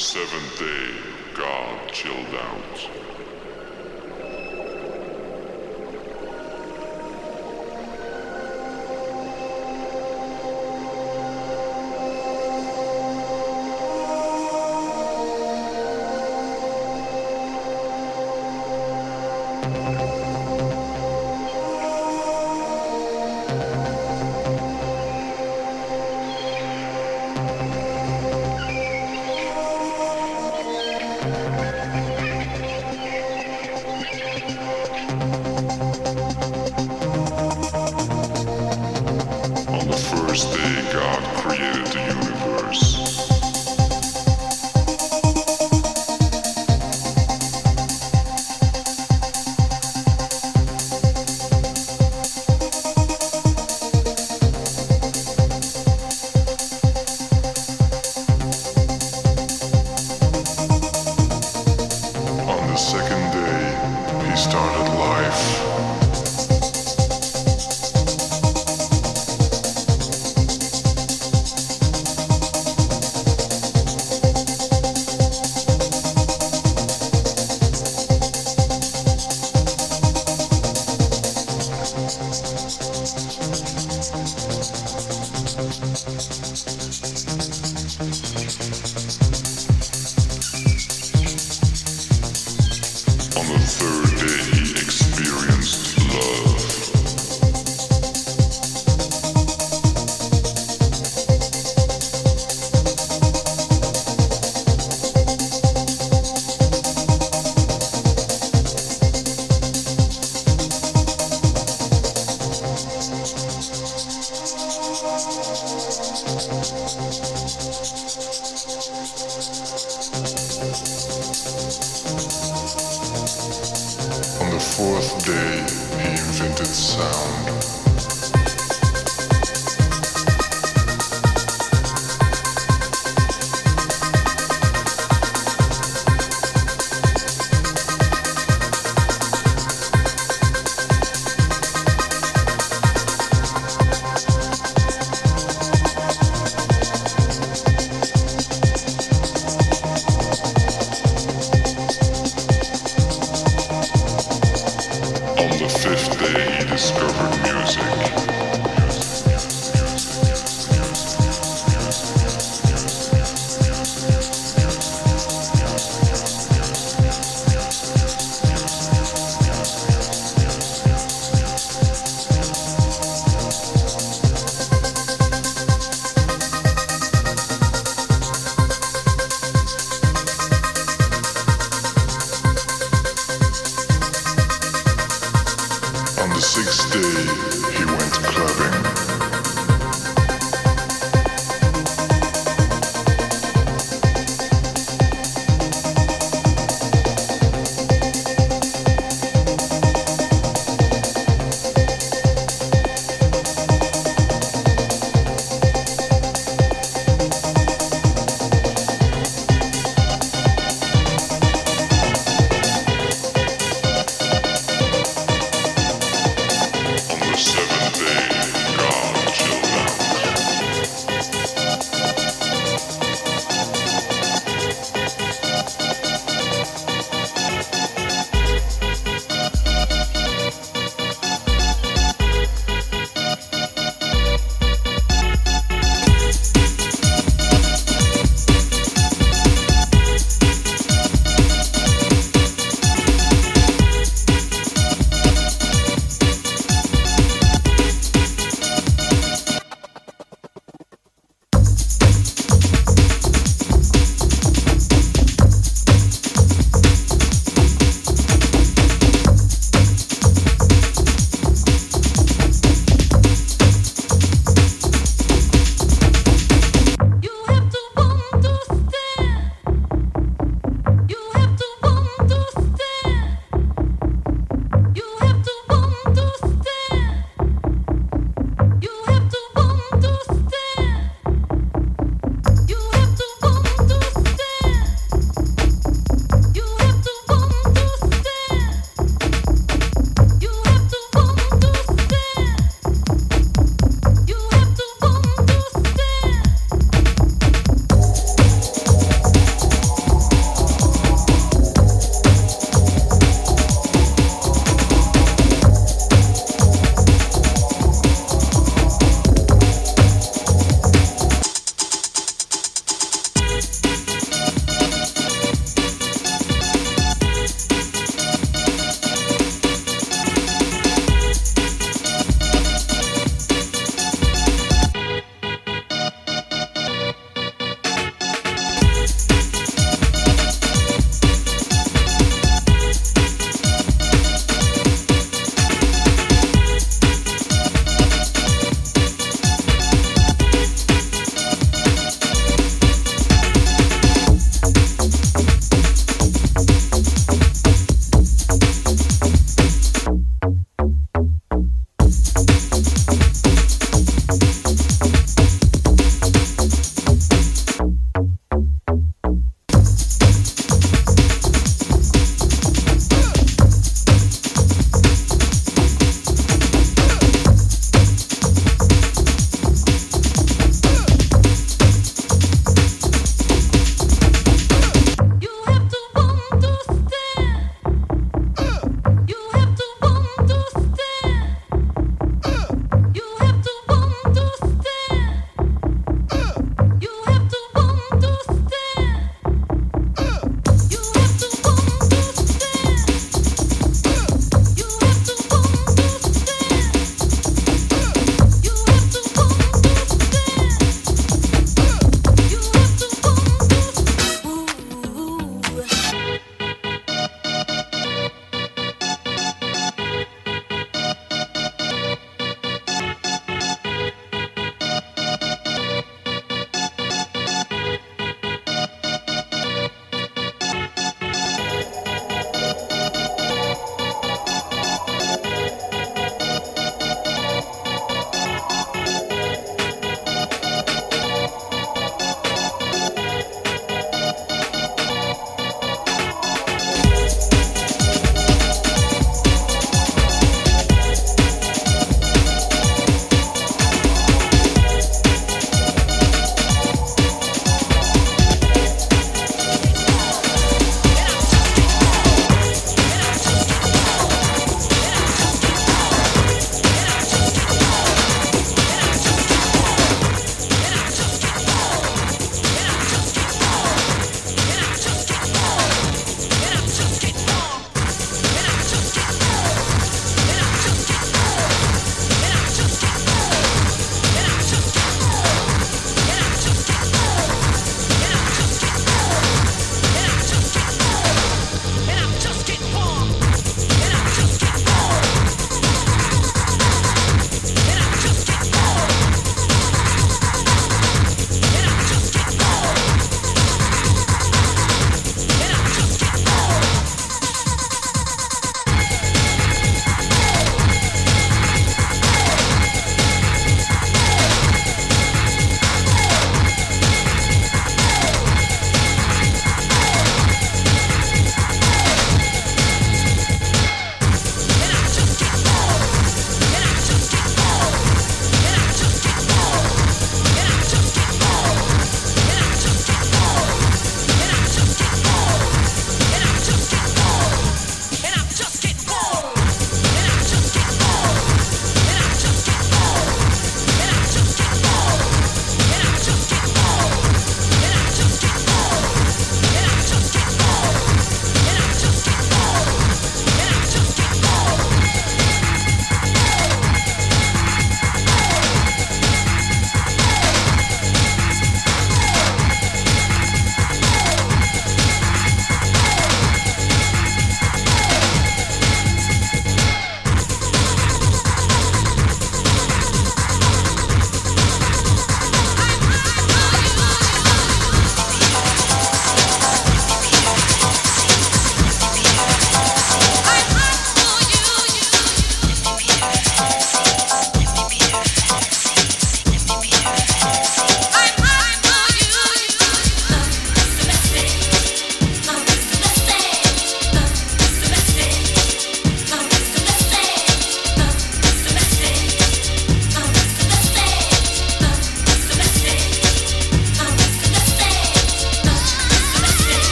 seventh day, God chilled out.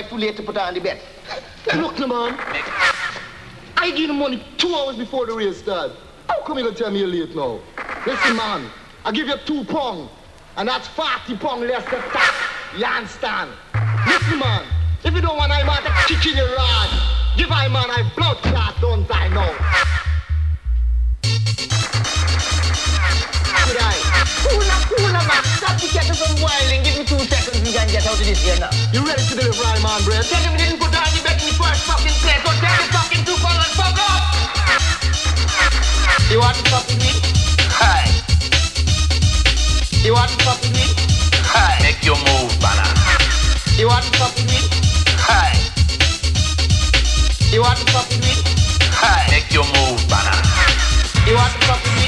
Too late to put on the bet? Look, no, man. I give the money two hours before the race start. How come you gonna tell me you're late now? Listen, man. I give you two pound, and that's 40 pound less than tax. You understand? Listen, man. If you don't want I man to kick in your rod, give I man I blood clot, don't I know? Cooler, cooler, man. Stop the kettle from boiling. Give me two get out of this here now. You ready to deliver I man, bread? Tell him we didn't put on the bet in the first fucking place, so tell the fucking two pound and fuck off! You want to fuck with me? Hi, You want to fuck with me? hi. Make your move, banana. You want to fuck with me? Hi, You want to fuck with me? hi. Make your move, banana. You want to fuck with me?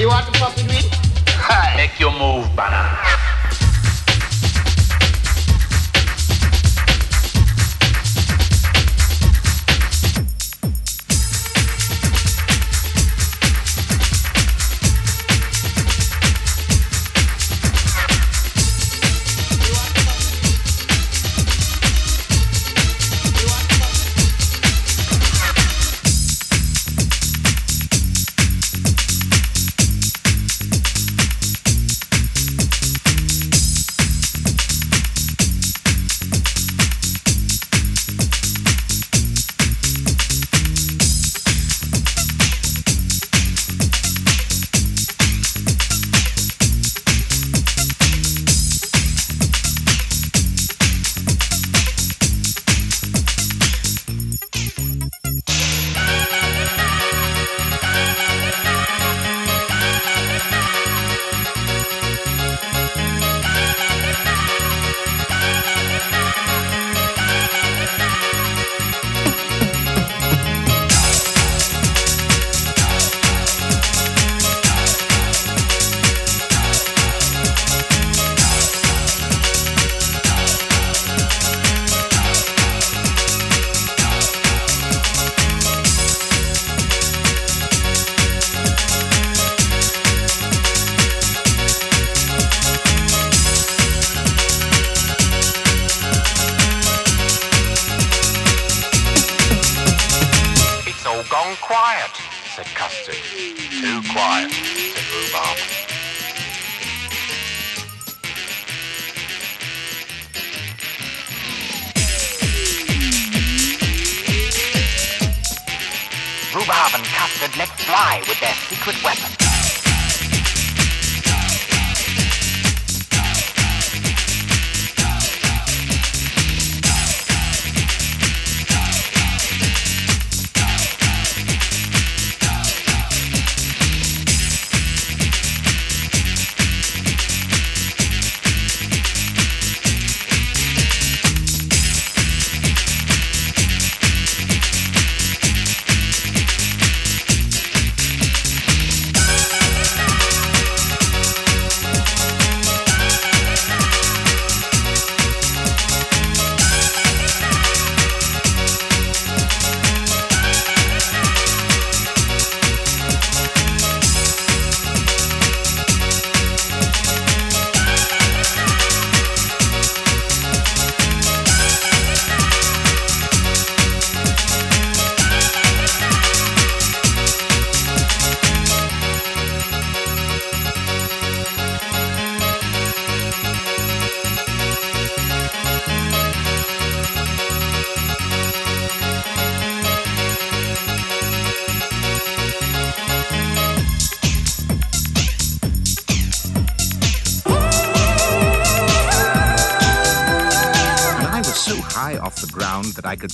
You want to with hi. Make your move, banana.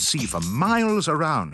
See for miles around.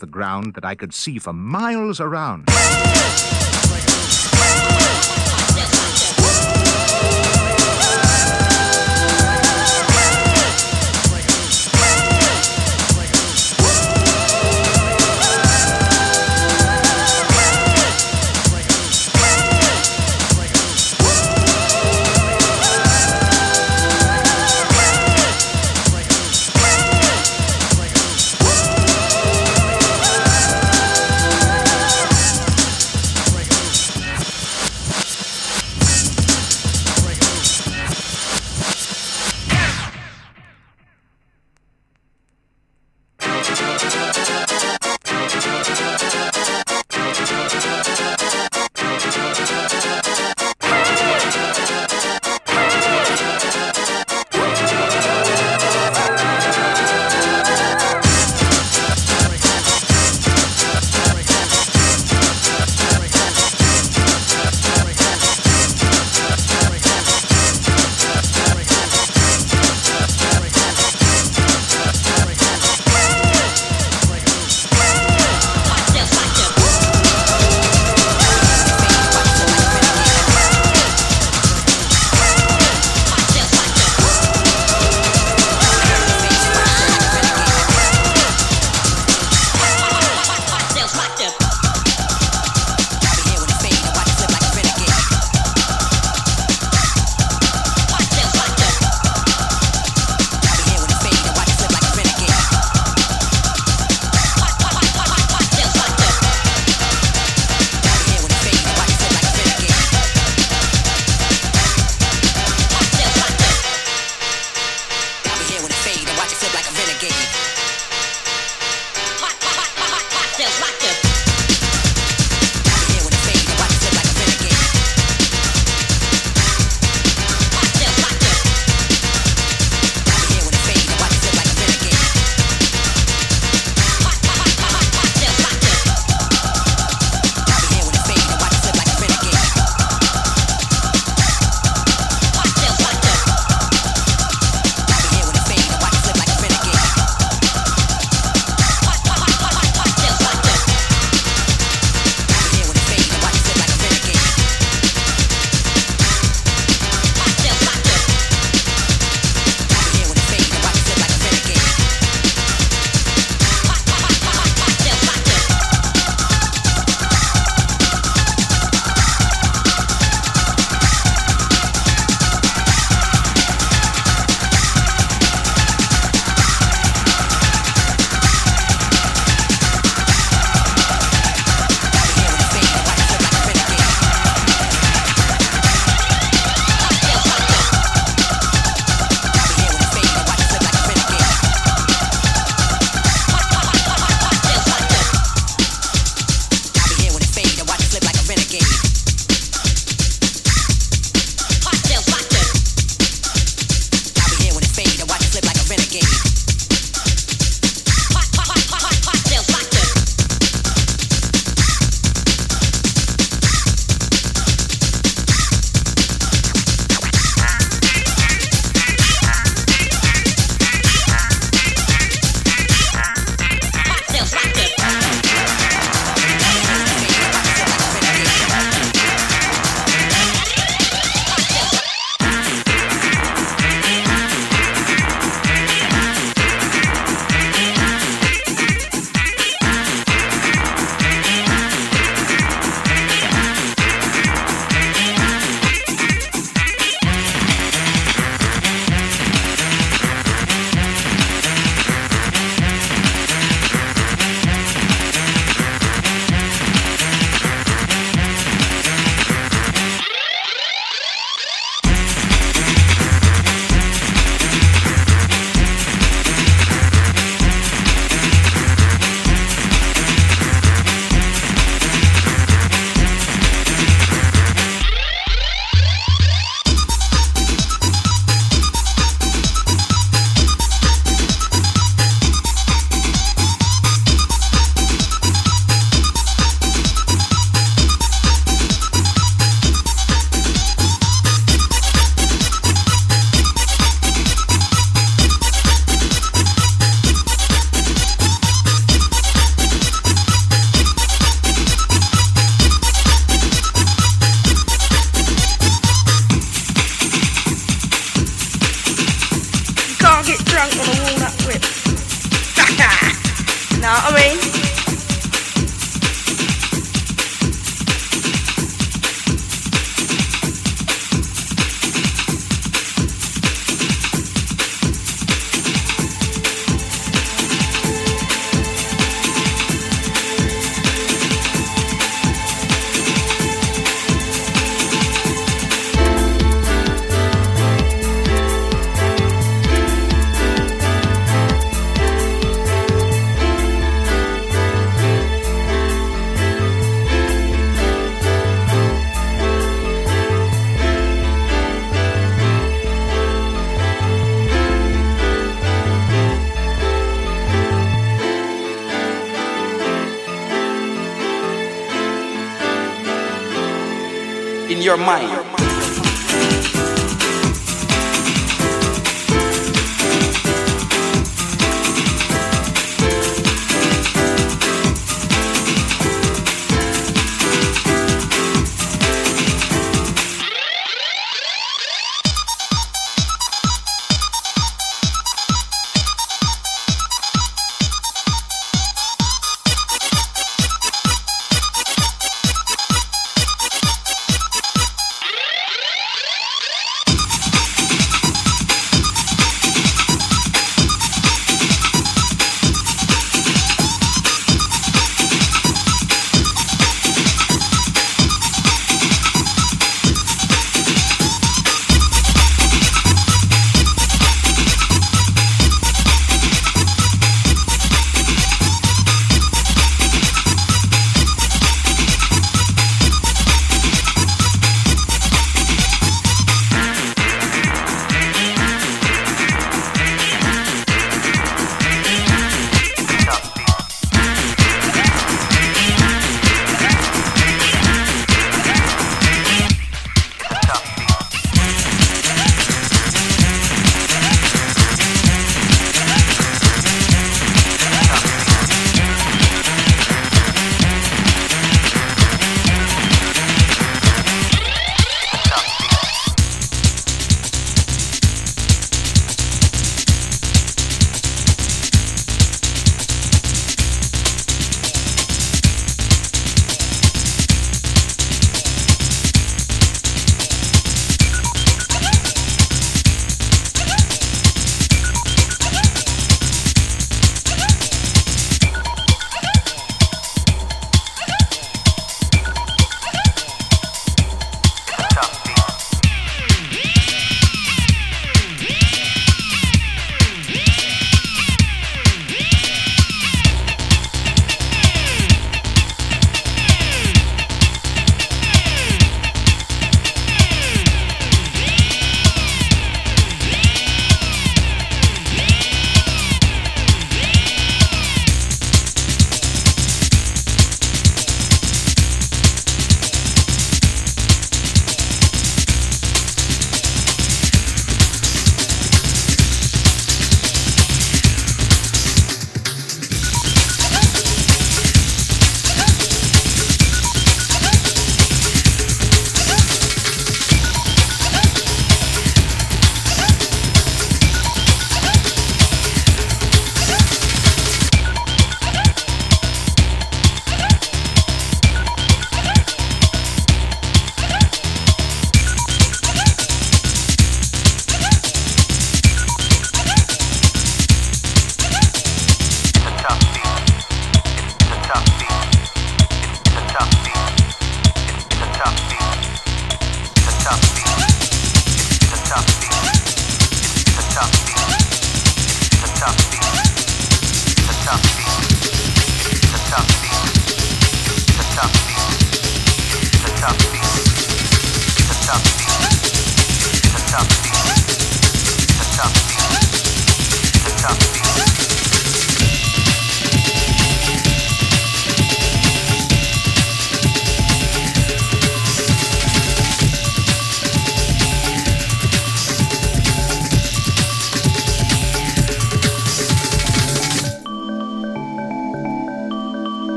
The ground that I could see for miles around.